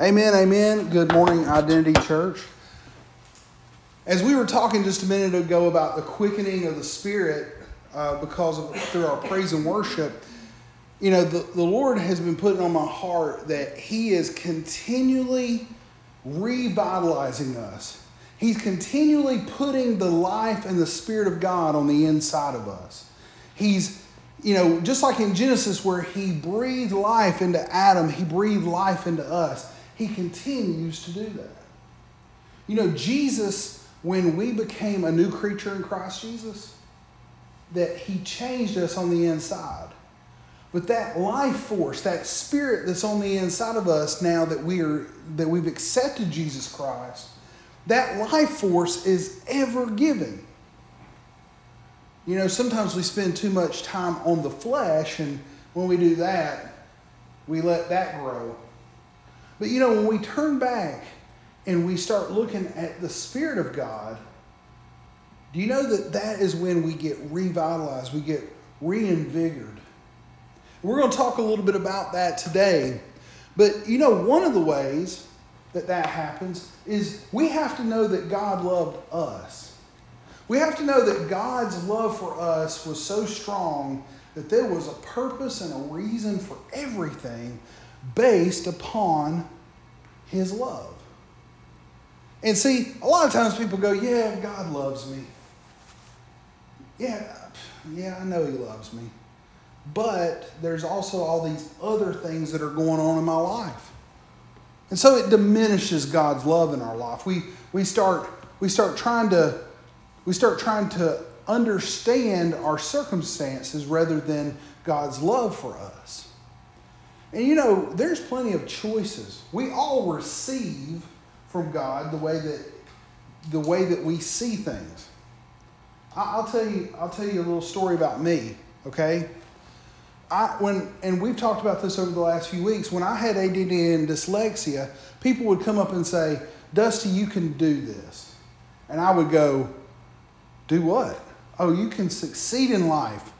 Amen, amen. Good morning, Identity Church. As we were talking just a minute ago about the quickening of the Spirit uh, because of through our praise and worship, you know, the, the Lord has been putting on my heart that He is continually revitalizing us. He's continually putting the life and the Spirit of God on the inside of us. He's, you know, just like in Genesis where He breathed life into Adam, He breathed life into us. He continues to do that. You know, Jesus, when we became a new creature in Christ Jesus, that He changed us on the inside. But that life force, that spirit that's on the inside of us now that we are that we've accepted Jesus Christ, that life force is ever giving. You know, sometimes we spend too much time on the flesh, and when we do that, we let that grow. But you know, when we turn back and we start looking at the Spirit of God, do you know that that is when we get revitalized, we get reinvigorated? We're going to talk a little bit about that today. But you know, one of the ways that that happens is we have to know that God loved us. We have to know that God's love for us was so strong that there was a purpose and a reason for everything based upon his love. And see, a lot of times people go, Yeah, God loves me. Yeah, yeah, I know he loves me. But there's also all these other things that are going on in my life. And so it diminishes God's love in our life. We, we, start, we start trying to we start trying to understand our circumstances rather than God's love for us. And you know, there's plenty of choices. We all receive from God the way that the way that we see things. I'll tell you, I'll tell you a little story about me, okay? I when and we've talked about this over the last few weeks. When I had ADD and dyslexia, people would come up and say, "Dusty, you can do this," and I would go, "Do what?" Oh, you can succeed in life.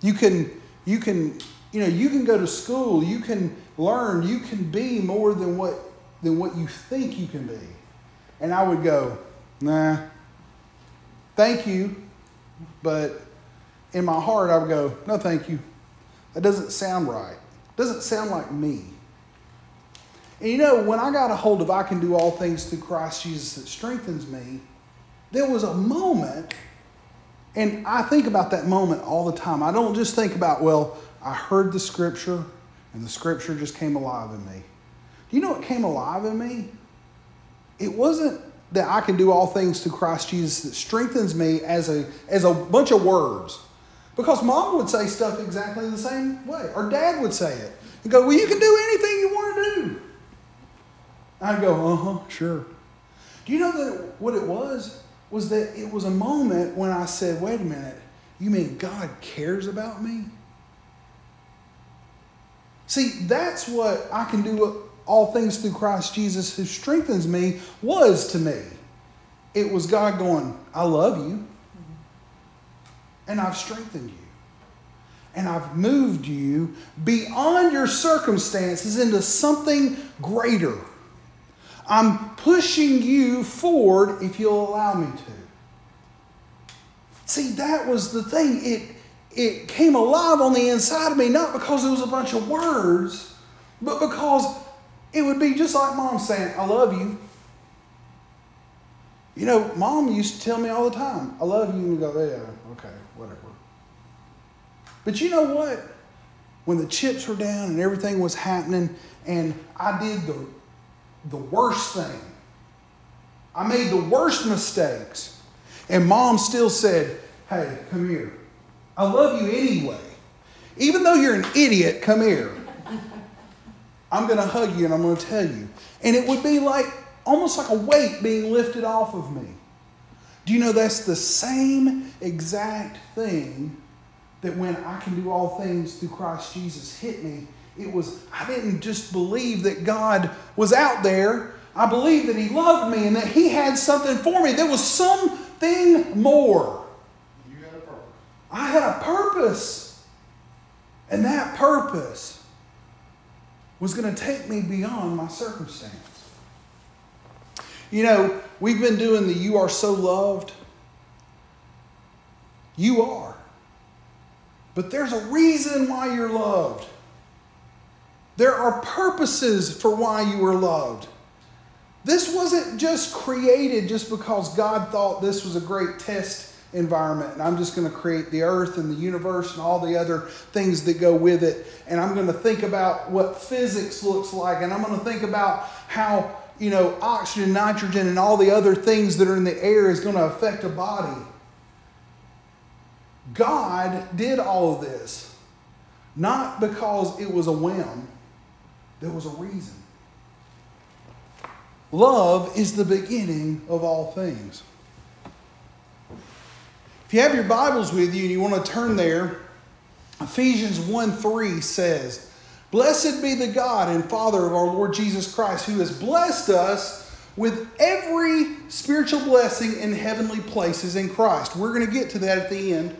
You can you can you know, you can go to school, you can learn, you can be more than what than what you think you can be. And I would go, nah, thank you. But in my heart, I would go, no, thank you. That doesn't sound right. doesn't sound like me. And you know, when I got a hold of I can do all things through Christ Jesus that strengthens me, there was a moment, and I think about that moment all the time. I don't just think about, well, I heard the scripture, and the scripture just came alive in me. Do you know what came alive in me? It wasn't that I can do all things through Christ Jesus that strengthens me as a, as a bunch of words. Because mom would say stuff exactly the same way, or dad would say it. And go, Well, you can do anything you want to do. I'd go, Uh huh, sure. Do you know that what it was? Was that it was a moment when I said, Wait a minute, you mean God cares about me? See, that's what I can do all things through Christ Jesus who strengthens me was to me. It was God going, I love you, and I've strengthened you. And I've moved you beyond your circumstances into something greater. I'm pushing you forward if you'll allow me to. See, that was the thing. It it came alive on the inside of me, not because it was a bunch of words, but because it would be just like mom saying, I love you. You know, mom used to tell me all the time, I love you, and you go, yeah, okay, whatever. But you know what? When the chips were down and everything was happening, and I did the, the worst thing, I made the worst mistakes, and mom still said, hey, come here. I love you anyway. Even though you're an idiot, come here. I'm going to hug you and I'm going to tell you. And it would be like almost like a weight being lifted off of me. Do you know that's the same exact thing that when I can do all things through Christ Jesus hit me? It was, I didn't just believe that God was out there. I believed that He loved me and that He had something for me. There was something more. I had a purpose. And that purpose was going to take me beyond my circumstance. You know, we've been doing the You Are So Loved. You are. But there's a reason why you're loved. There are purposes for why you were loved. This wasn't just created just because God thought this was a great test environment and I'm just going to create the earth and the universe and all the other things that go with it. And I'm going to think about what physics looks like and I'm going to think about how, you know, oxygen, nitrogen, and all the other things that are in the air is going to affect a body. God did all of this, not because it was a whim, there was a reason. Love is the beginning of all things. If you have your Bibles with you and you want to turn there, Ephesians 1 3 says, Blessed be the God and Father of our Lord Jesus Christ, who has blessed us with every spiritual blessing in heavenly places in Christ. We're going to get to that at the end,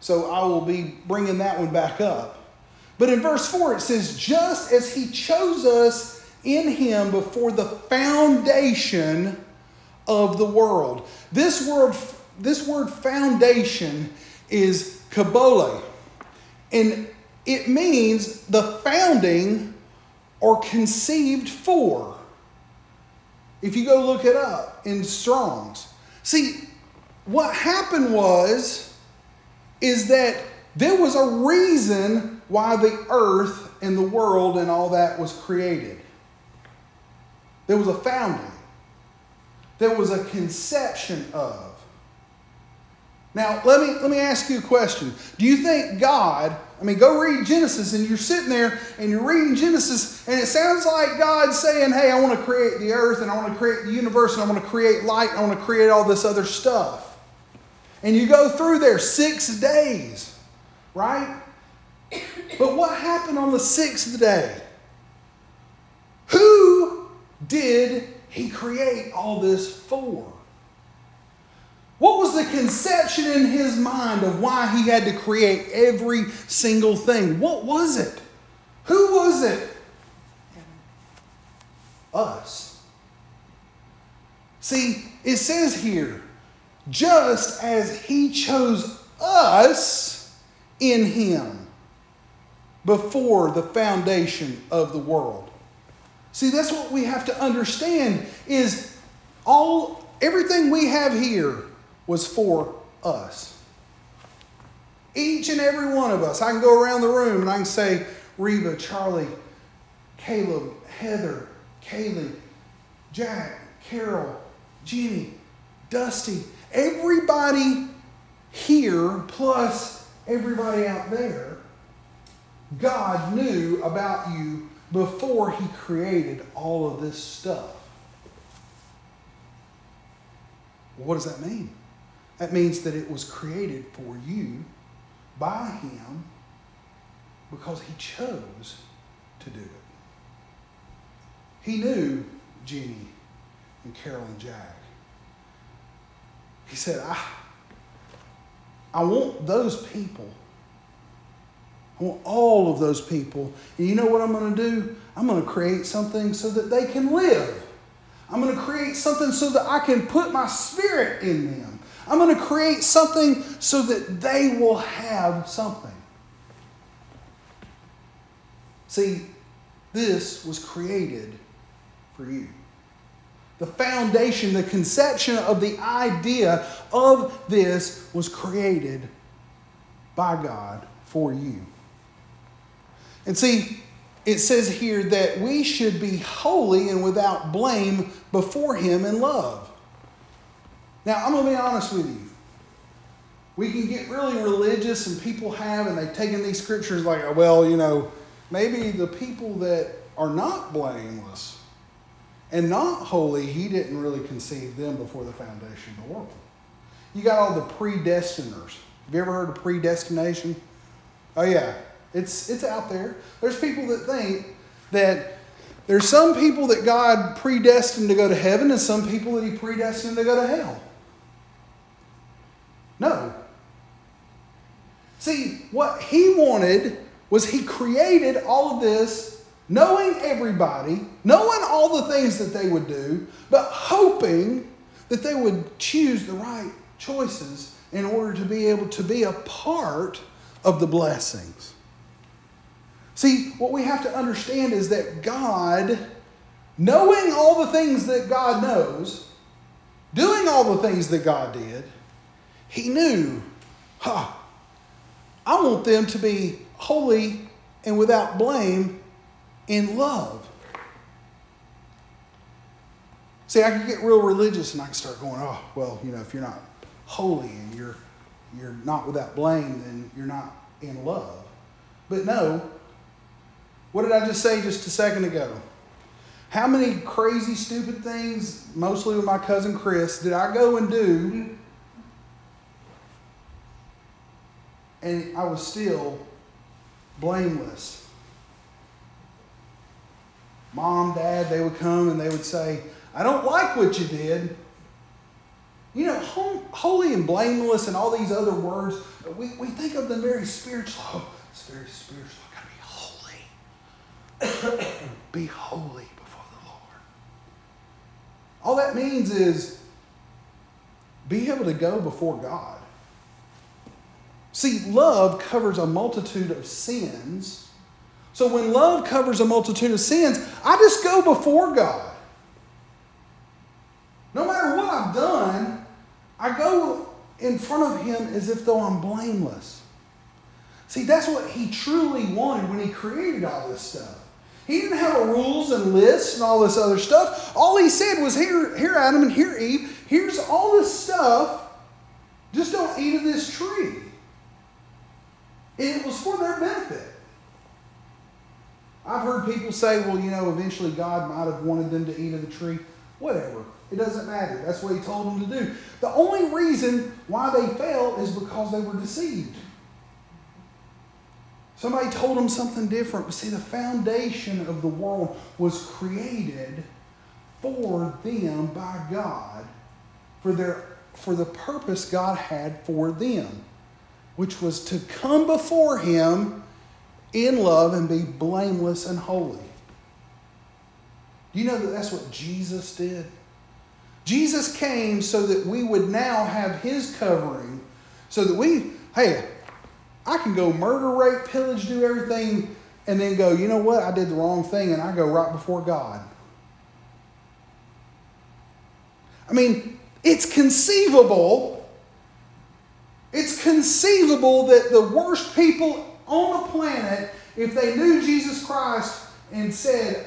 so I will be bringing that one back up. But in verse 4, it says, Just as He chose us in Him before the foundation of the world. This word this word foundation is katabole, and it means the founding or conceived for. If you go look it up in Strong's. See, what happened was, is that there was a reason why the earth and the world and all that was created. There was a founding, there was a conception of. Now, let me, let me ask you a question. Do you think God, I mean, go read Genesis and you're sitting there and you're reading Genesis and it sounds like God saying, hey, I want to create the earth and I want to create the universe and I want to create light and I want to create all this other stuff. And you go through there six days, right? But what happened on the sixth day? Who did he create all this for? What was the conception in his mind of why he had to create every single thing? What was it? Who was it? Us. See, it says here, just as he chose us in him before the foundation of the world. See, that's what we have to understand is all everything we have here was for us. Each and every one of us. I can go around the room and I can say, Reba, Charlie, Caleb, Heather, Kaylee, Jack, Carol, Jenny, Dusty, everybody here plus everybody out there, God knew about you before He created all of this stuff. what does that mean? That means that it was created for you by Him because He chose to do it. He knew Jenny and Carol and Jack. He said, I, I want those people. I want all of those people. And you know what I'm going to do? I'm going to create something so that they can live. I'm going to create something so that I can put my spirit in them. I'm going to create something so that they will have something. See, this was created for you. The foundation, the conception of the idea of this was created by God for you. And see, it says here that we should be holy and without blame before Him in love. Now, I'm going to be honest with you. We can get really religious, and people have, and they've taken these scriptures like, uh, well, you know, maybe the people that are not blameless and not holy, he didn't really conceive them before the foundation of the world. You got all the predestiners. Have you ever heard of predestination? Oh, yeah. It's, it's out there. There's people that think that there's some people that God predestined to go to heaven and some people that he predestined to go to hell. No. See, what he wanted was he created all of this knowing everybody, knowing all the things that they would do, but hoping that they would choose the right choices in order to be able to be a part of the blessings. See, what we have to understand is that God, knowing all the things that God knows, doing all the things that God did, He knew, huh, I want them to be holy and without blame in love. See, I can get real religious and I can start going, oh, well, you know, if you're not holy and you're you're not without blame, then you're not in love. But no, what did I just say just a second ago? How many crazy, stupid things, mostly with my cousin Chris, did I go and do? And I was still blameless. Mom, dad, they would come and they would say, I don't like what you did. You know, holy and blameless and all these other words, we, we think of them very spiritual. Oh, it's very spiritual. I gotta be holy. be holy before the Lord. All that means is be able to go before God. See, love covers a multitude of sins. So when love covers a multitude of sins, I just go before God. No matter what I've done, I go in front of him as if though I'm blameless. See, that's what he truly wanted when he created all this stuff. He didn't have a rules and lists and all this other stuff. All he said was, here, here, Adam, and here, Eve, here's all this stuff. Just don't eat of this tree. And it was for their benefit. I've heard people say, well, you know, eventually God might have wanted them to eat of the tree. Whatever. It doesn't matter. That's what he told them to do. The only reason why they fell is because they were deceived. Somebody told them something different. But see, the foundation of the world was created for them by God, for, their, for the purpose God had for them, which was to come before Him in love and be blameless and holy. Do you know that that's what Jesus did? Jesus came so that we would now have his covering, so that we, hey, I can go murder, rape, pillage, do everything, and then go, you know what, I did the wrong thing, and I go right before God. I mean, it's conceivable. It's conceivable that the worst people on the planet, if they knew Jesus Christ and said,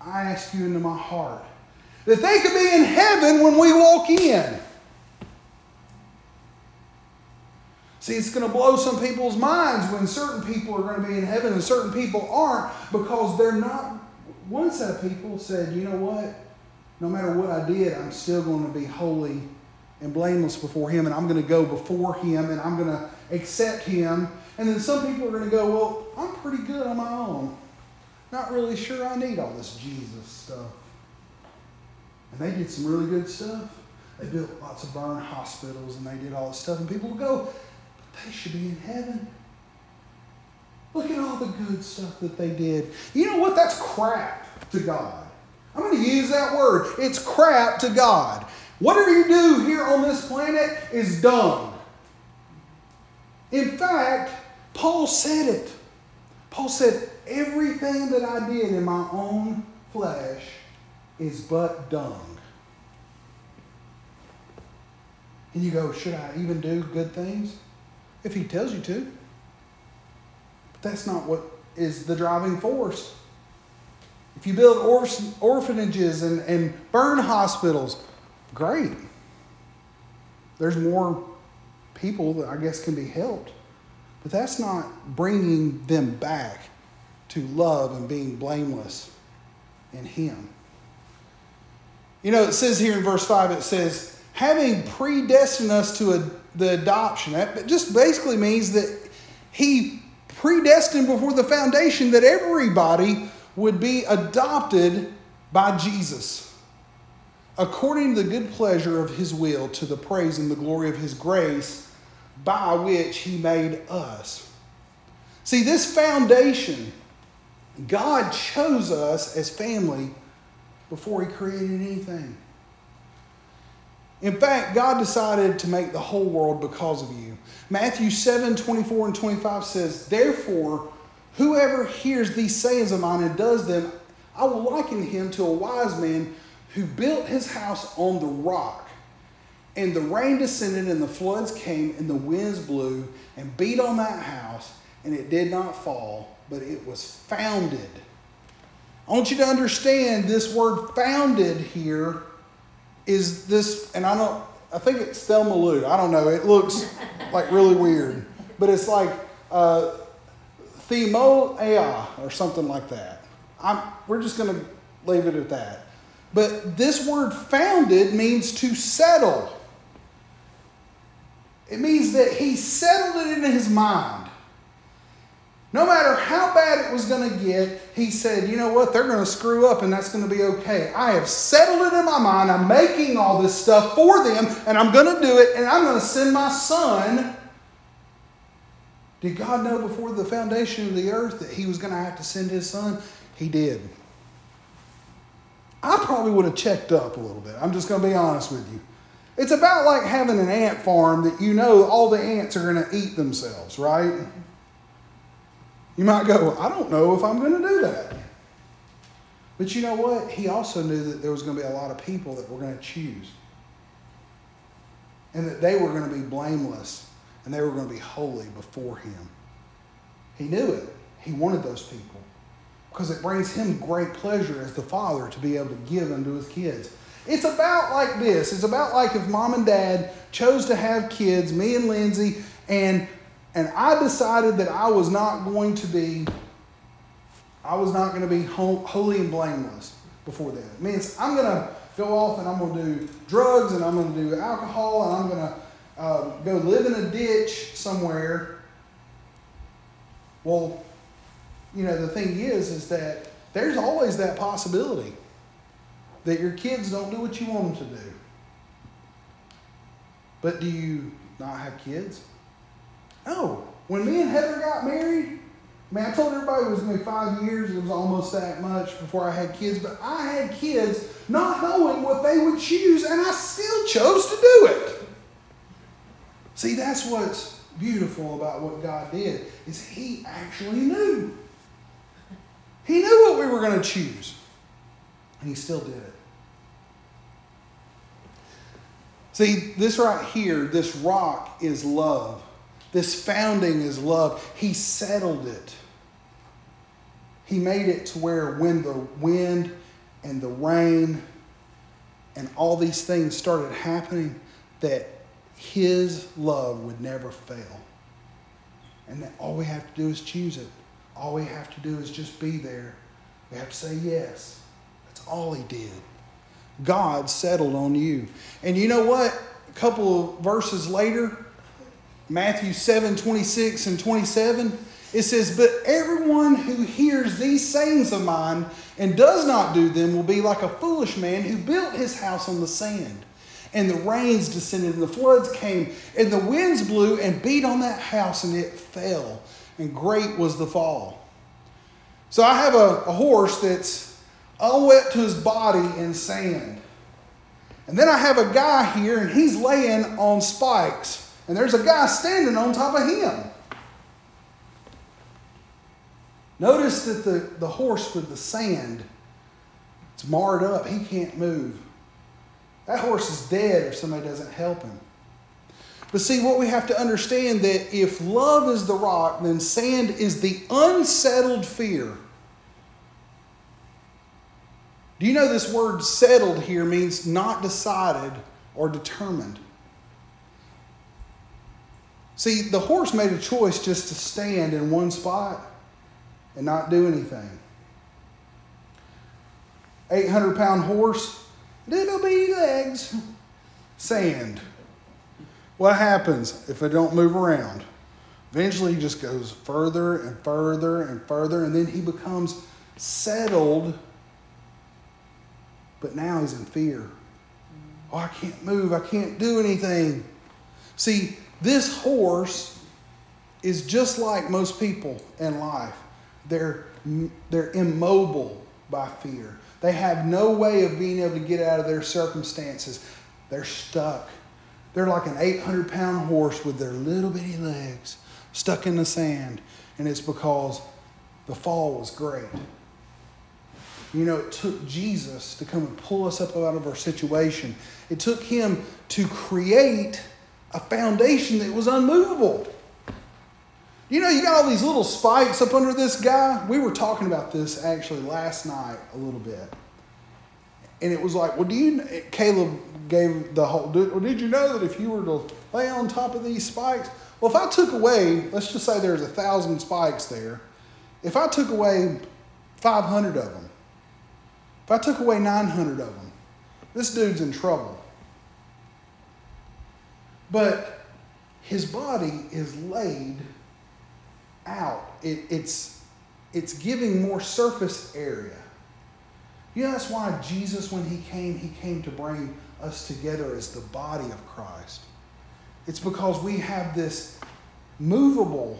I ask you into my heart, that they could be in heaven when we walk in. See, it's going to blow some people's minds when certain people are going to be in heaven and certain people aren't because they're not. One set of people said, you know what? No matter what I did, I'm still going to be holy and blameless before Him, and I'm going to go before Him and I'm going to accept Him. And then some people are going to go, well, I'm pretty good on my own. Not really sure I need all this Jesus stuff. And they did some really good stuff. They built lots of burn hospitals and they did all this stuff. And people would go, but they should be in heaven. Look at all the good stuff that they did. You know what? That's crap to God. I'm going to use that word. It's crap to God. Whatever you do here on this planet is dung. In fact, Paul said it. Paul said, Everything that I did in my own flesh is but dung. And you go, should I even do good things? If he tells you to. But that's not what is the driving force. If you build orphanages and, and burn hospitals, great. There's more people that I guess can be helped. But that's not bringing them back to love and being blameless in Him. You know, it says here in verse 5, it says, having predestined us to a, the adoption. That just basically means that He predestined before the foundation that everybody would be adopted by Jesus according to the good pleasure of His will to the praise and the glory of His grace by which He made us. See, this foundation God chose us as family before He created anything. In fact, God decided to make the whole world because of you. Matthew 7 24 and 25 says, Therefore, whoever hears these sayings of mine and does them, I will liken him to a wise man who built his house on the rock. And the rain descended, and the floods came, and the winds blew and beat on that house, and it did not fall, but it was founded. I want you to understand this word founded here is this, and I don't, I think it's Thelma Lou. I don't know. It looks like really weird, but it's like uh, Themoea or something like that. I'm, we're just going to leave it at that. But this word founded means to settle. It means that he settled it in his mind. No matter how bad it was going to get, he said, you know what, they're going to screw up and that's going to be okay. I have settled it in my mind. I'm making all this stuff for them and I'm going to do it and I'm going to send my son. Did God know before the foundation of the earth that he was going to have to send his son? He did. I probably would have checked up a little bit. I'm just going to be honest with you. It's about like having an ant farm that you know all the ants are going to eat themselves, right? You might go, I don't know if I'm going to do that. But you know what? He also knew that there was going to be a lot of people that were going to choose. And that they were going to be blameless and they were going to be holy before him. He knew it. He wanted those people because it brings him great pleasure as the father to be able to give unto his kids. It's about like this. It's about like if mom and dad chose to have kids, me and Lindsay, and and I decided that I was not going to be I was not going to be holy and blameless before that. It means I'm going to go off and I'm going to do drugs and I'm going to do alcohol and I'm going to uh, go live in a ditch somewhere. Well, you know, the thing is, is that there's always that possibility that your kids don't do what you want them to do. But do you not have kids? No. When me and Heather got married, man, I told everybody it was going to be five years. It was almost that much before I had kids. But I had kids not knowing what they would choose, and I still chose to do it. See, that's what's beautiful about what God did is He actually knew. He knew what we were going to choose, and He still did it. See, this right here, this rock is love. This founding is love. He settled it. He made it to where when the wind and the rain and all these things started happening, that his love would never fail. And that all we have to do is choose it. All we have to do is just be there. We have to say yes. That's all he did. God settled on you. And you know what? A couple of verses later, Matthew 7 26 and 27, it says, But everyone who hears these sayings of mine and does not do them will be like a foolish man who built his house on the sand. And the rains descended, and the floods came, and the winds blew and beat on that house, and it fell. And great was the fall. So I have a, a horse that's all wet to his body in sand. And then I have a guy here, and he's laying on spikes and there's a guy standing on top of him. Notice that the, the horse with the sand, it's marred up. He can't move. That horse is dead if somebody doesn't help him. But see, what we have to understand that if love is the rock, then sand is the unsettled fear. Do you know this word settled here means not decided or determined? See, the horse made a choice just to stand in one spot and not do anything. 800 pound horse, little bitty legs, sand. What happens if it don't move around? Eventually, he just goes further and further and further, and then he becomes settled. But now he's in fear. Oh, I can't move. I can't do anything. See, this horse is just like most people in life. They're, they're immobile by fear. They have no way of being able to get out of their circumstances. They're stuck. They're like an 800 pound horse with their little bitty legs stuck in the sand. And it's because the fall was great. You know, it took Jesus to come and pull us up out of our situation. It took him to create a foundation that was unmovable. You know, you got all these little spikes up under this guy. We were talking about this actually last night a little bit. And it was like, well, do you, Caleb gave the whole, did, did you know that if you were to lay on top of these spikes? Well, if I took away, let's just say there's a thousand spikes there, if I took away 500 of them, if I took away 900 of them, this dude's in trouble. But his body is laid out. It, it's, it's giving more surface area. You know, that's why Jesus, when he came, he came to bring us together as the body of Christ. It's because we have this movable,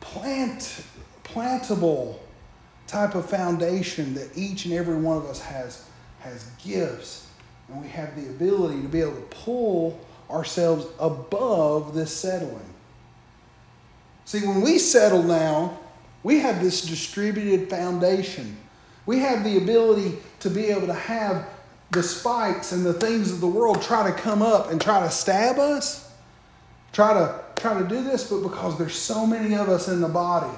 plant, plantable type of foundation that each and every one of us has, has gifts. And we have the ability to be able to pull ourselves above this settling. See, when we settle now, we have this distributed foundation. We have the ability to be able to have the spikes and the things of the world try to come up and try to stab us, try to try to do this, but because there's so many of us in the body,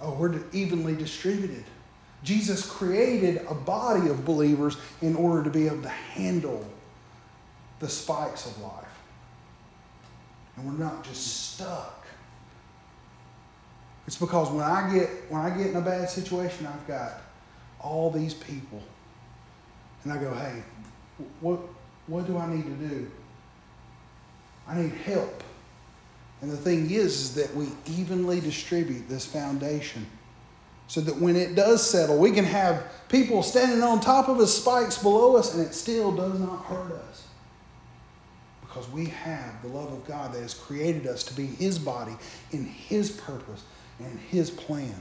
oh, we're evenly distributed. Jesus created a body of believers in order to be able to handle the spikes of life. And we're not just stuck it's because when I get when I get in a bad situation, I've got all these people, and I go, "Hey, what what do I need to do? I need help." And the thing is, is that we evenly distribute this foundation so that when it does settle, we can have people standing on top of us, spikes below us, and it still does not hurt us. Because we have the love of God that has created us to be His body in His purpose and His plan.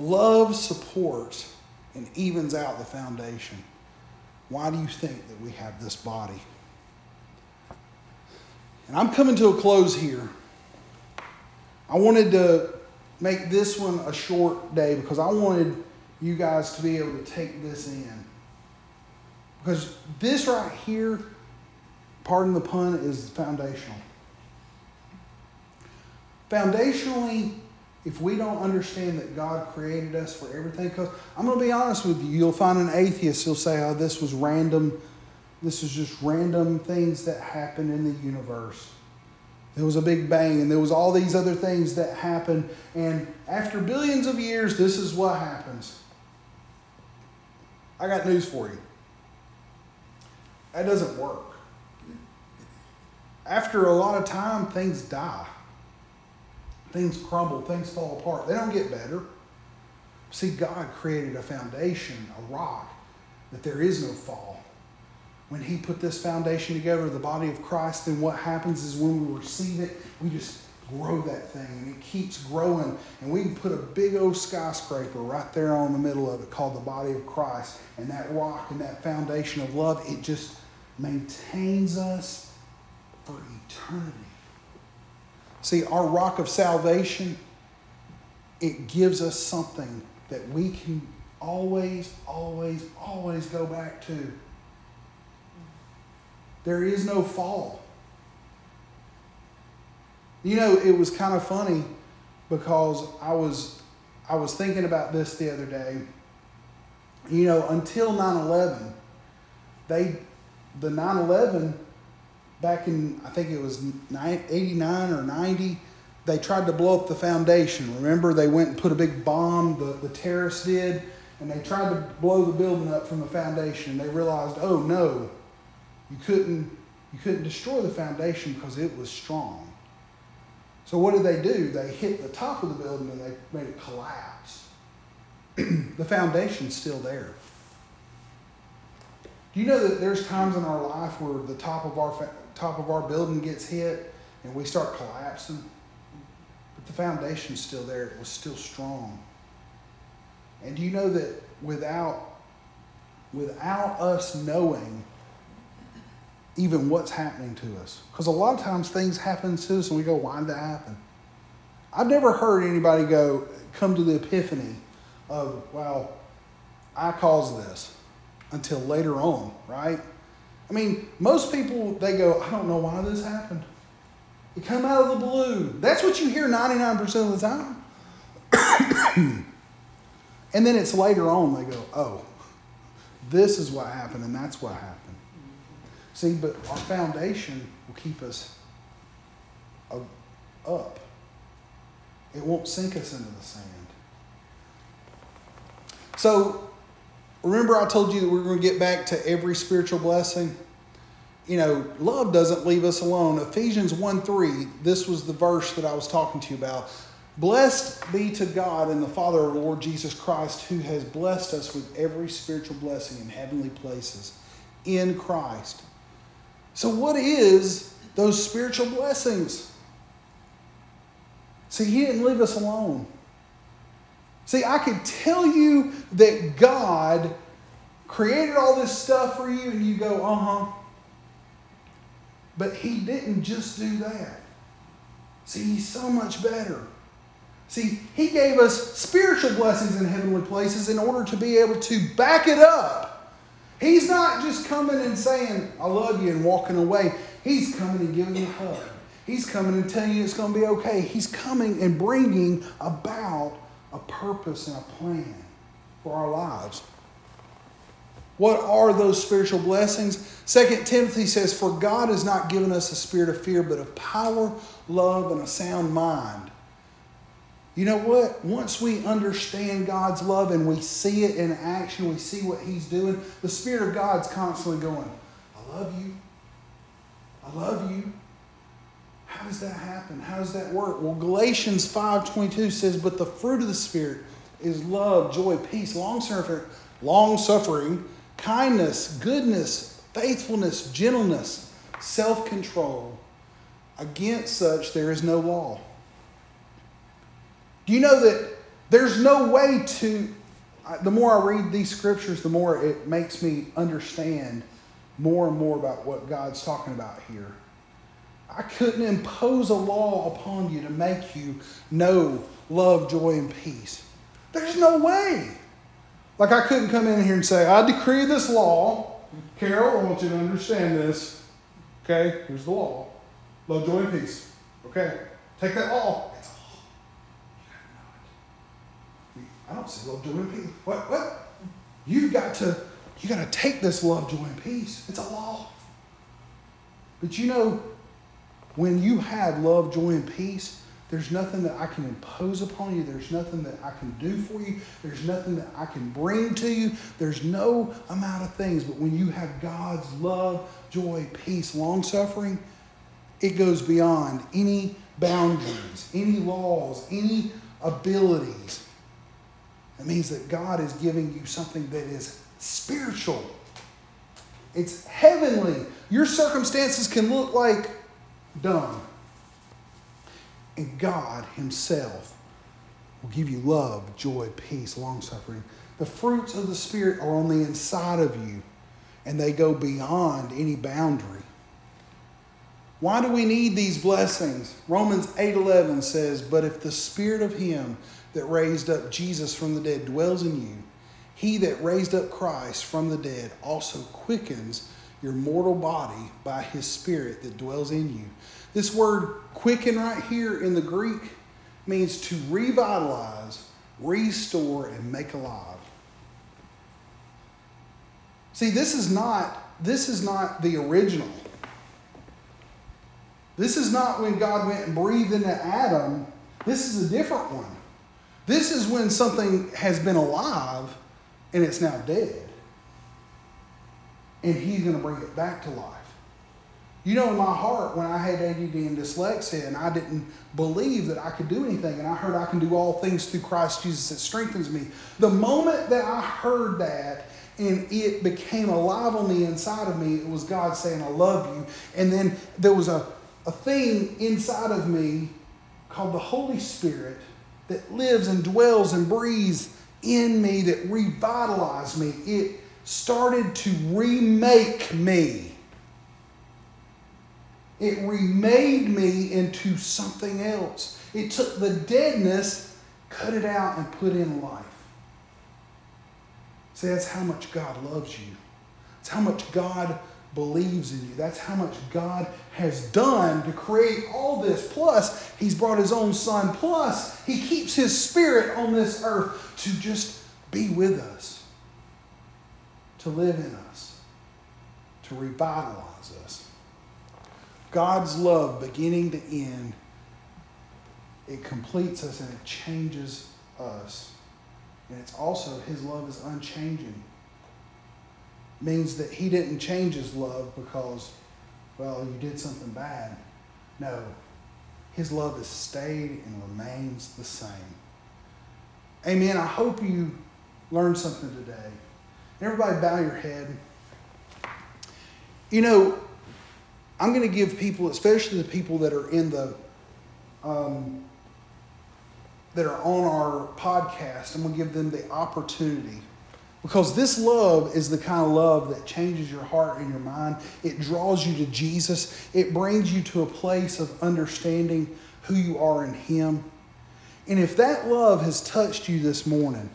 Love supports and evens out the foundation. Why do you think that we have this body? And I'm coming to a close here. I wanted to make this one a short day because I wanted you guys to be able to take this in. Because this right here, pardon the pun, is foundational. Foundationally, if we don't understand that God created us for everything, because I'm going to be honest with you, you'll find an atheist who'll say, oh, this was random. This is just random things that happened in the universe. There was a big bang, and there was all these other things that happened. And after billions of years, this is what happens. I got news for you. That doesn't work. After a lot of time, things die. Things crumble, things fall apart. They don't get better. See, God created a foundation, a rock, that there is no fall. When He put this foundation together, the body of Christ, then what happens is when we receive it, we just grow that thing and it keeps growing. And we can put a big old skyscraper right there on the middle of it called the body of Christ. And that rock and that foundation of love, it just maintains us for eternity. See, our rock of salvation, it gives us something that we can always, always, always go back to. There is no fall. You know, it was kind of funny because I was I was thinking about this the other day. You know, until 9/11, they the 9/11 back in, I think it was 89 or 90, they tried to blow up the foundation. Remember, they went and put a big bomb, the, the terrorists did, and they tried to blow the building up from the foundation. They realized, oh no, you couldn't, you couldn't destroy the foundation because it was strong. So what did they do? They hit the top of the building and they made it collapse. the foundation's still there. Do you know that there's times in our life where the top of our top of our building gets hit and we start collapsing. But the foundation's still there. It was still strong. And do you know that without without us knowing even what's happening to us. Because a lot of times things happen to us and we go, why did that happen? I've never heard anybody go, come to the epiphany of, well, I caused this until later on, right? I mean, most people, they go, I don't know why this happened. It come out of the blue. That's what you hear 99% of the time. and then it's later on they go, oh, this is what happened and that's what happened. See, but our foundation will keep us up. It won't sink us into the sand. So, remember I told you that we are going to get back to every spiritual blessing? You know, love doesn't leave us alone. Ephesians 1 3, this was the verse that I was talking to you about. Blessed be to God and the Father of Lord Jesus Christ, who has blessed us with every spiritual blessing in heavenly places in Christ. So, what is those spiritual blessings? See, He didn't leave us alone. See, I could tell you that God created all this stuff for you, and you go, uh huh. But He didn't just do that. See, He's so much better. See, He gave us spiritual blessings in heavenly places in order to be able to back it up He's not just coming and saying, I love you and walking away. He's coming and giving you a hug. He's coming and telling you it's going to be okay. He's coming and bringing about a purpose and a plan for our lives. What are those spiritual blessings? Second Timothy says, For God has not given us a spirit of fear, but of power, love, and a sound mind. You know what? Once we understand God's love and we see it in action, we see what He's doing, the Spirit of God's constantly going, I love you. I love you. How does that happen? How does that work? Well, Galatians 5.22 says, But the fruit of the Spirit is love, joy, peace, long suffering, long suffering, kindness, goodness, faithfulness, gentleness, self-control. Against such there is no law. Do you know that there's no way to, the more I read these scriptures, the more it makes me understand more and more about what God's talking about here. I couldn't impose a law upon you to make you know love, joy, and peace. There's no way. Like I couldn't come in here and say, I decree this law. Carol, I want you to understand this. Okay, here's the law. Love, joy, and peace. Okay, take that law. I don't see love, joy, and peace. What? What? You've got to, you got to take this love, joy, and peace. It's a law. But you know, when you have love, joy, and peace, there's nothing that I can impose upon you. There's nothing that I can do for you. There's nothing that I can bring to you. There's no amount of things. But when you have God's love, joy, peace, long suffering, it goes beyond any boundaries, any laws, any abilities. It means that God is giving you something that is spiritual. It's heavenly. Your circumstances can look like dung. And God Himself will give you love, joy, peace, long suffering. The fruits of the Spirit are on the inside of you, and they go beyond any boundary. Why do we need these blessings? Romans 8:11 says, "But if the spirit of him that raised up Jesus from the dead dwells in you, he that raised up Christ from the dead also quickens your mortal body by his spirit that dwells in you. This word quicken right here in the Greek means to revitalize, restore, and make alive. See, this is not this is not the original. This is not when God went and breathed into Adam. This is a different one. This is when something has been alive and it's now dead. And he's going to bring it back to life. You know, in my heart, when I had ADD and dyslexia and I didn't believe that I could do anything, and I heard I can do all things through Christ Jesus that strengthens me, the moment that I heard that and it became alive on the inside of me, it was God saying, I love you. And then there was a, a thing inside of me called the Holy Spirit that lives and dwells and breathes in me, that revitalized me. It started to remake me. It remade me into something else. It took the deadness, cut it out, and put in life. See, that's how much God loves you. It's how much God believes in you. That's how much God has done to create all this. Plus, He's brought His own Son. Plus, He keeps His Spirit on this earth to just be with us, to live in us, to revitalize us. God's love, beginning to end, it completes us and it changes us. And it's also, His love is unchanging means that he didn't change his love because, well, you did something bad. No, his love has stayed and remains the same. Amen. I hope you learned something today. Everybody, bow your head. You know, I'm going to give people, especially the people that are in the, um, that are on our podcast, I'm going to give them the opportunity because this love is the kind of love that changes your heart and your mind. It draws you to Jesus. It brings you to a place of understanding who you are in Him. And if that love has touched you this morning,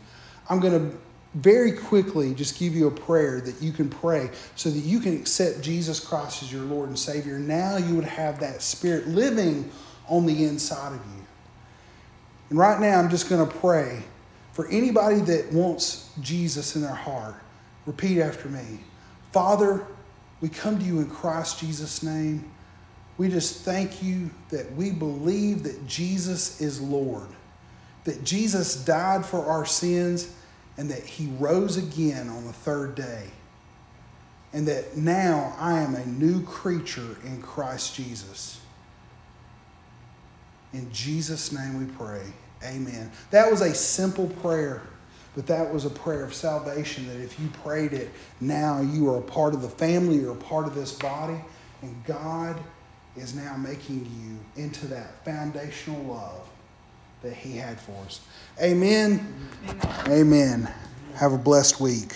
I'm going to very quickly just give you a prayer that you can pray so that you can accept Jesus Christ as your Lord and Savior. Now you would have that Spirit living on the inside of you. And right now, I'm just going to pray for anybody that wants Jesus in their heart, repeat after me Father, we come to you in Christ Jesus' name. We just thank you that we believe that Jesus is Lord, that Jesus died for our sins, and that he rose again on the third day. And that now I am a new creature in Christ Jesus. In Jesus' name we pray. Amen. That was a simple prayer, but that was a prayer of salvation that if you prayed it, now you are a part of the family, you're a part of this body, and God is now making you into that foundational love that He had for us. Amen. Amen. Amen. Have a blessed week.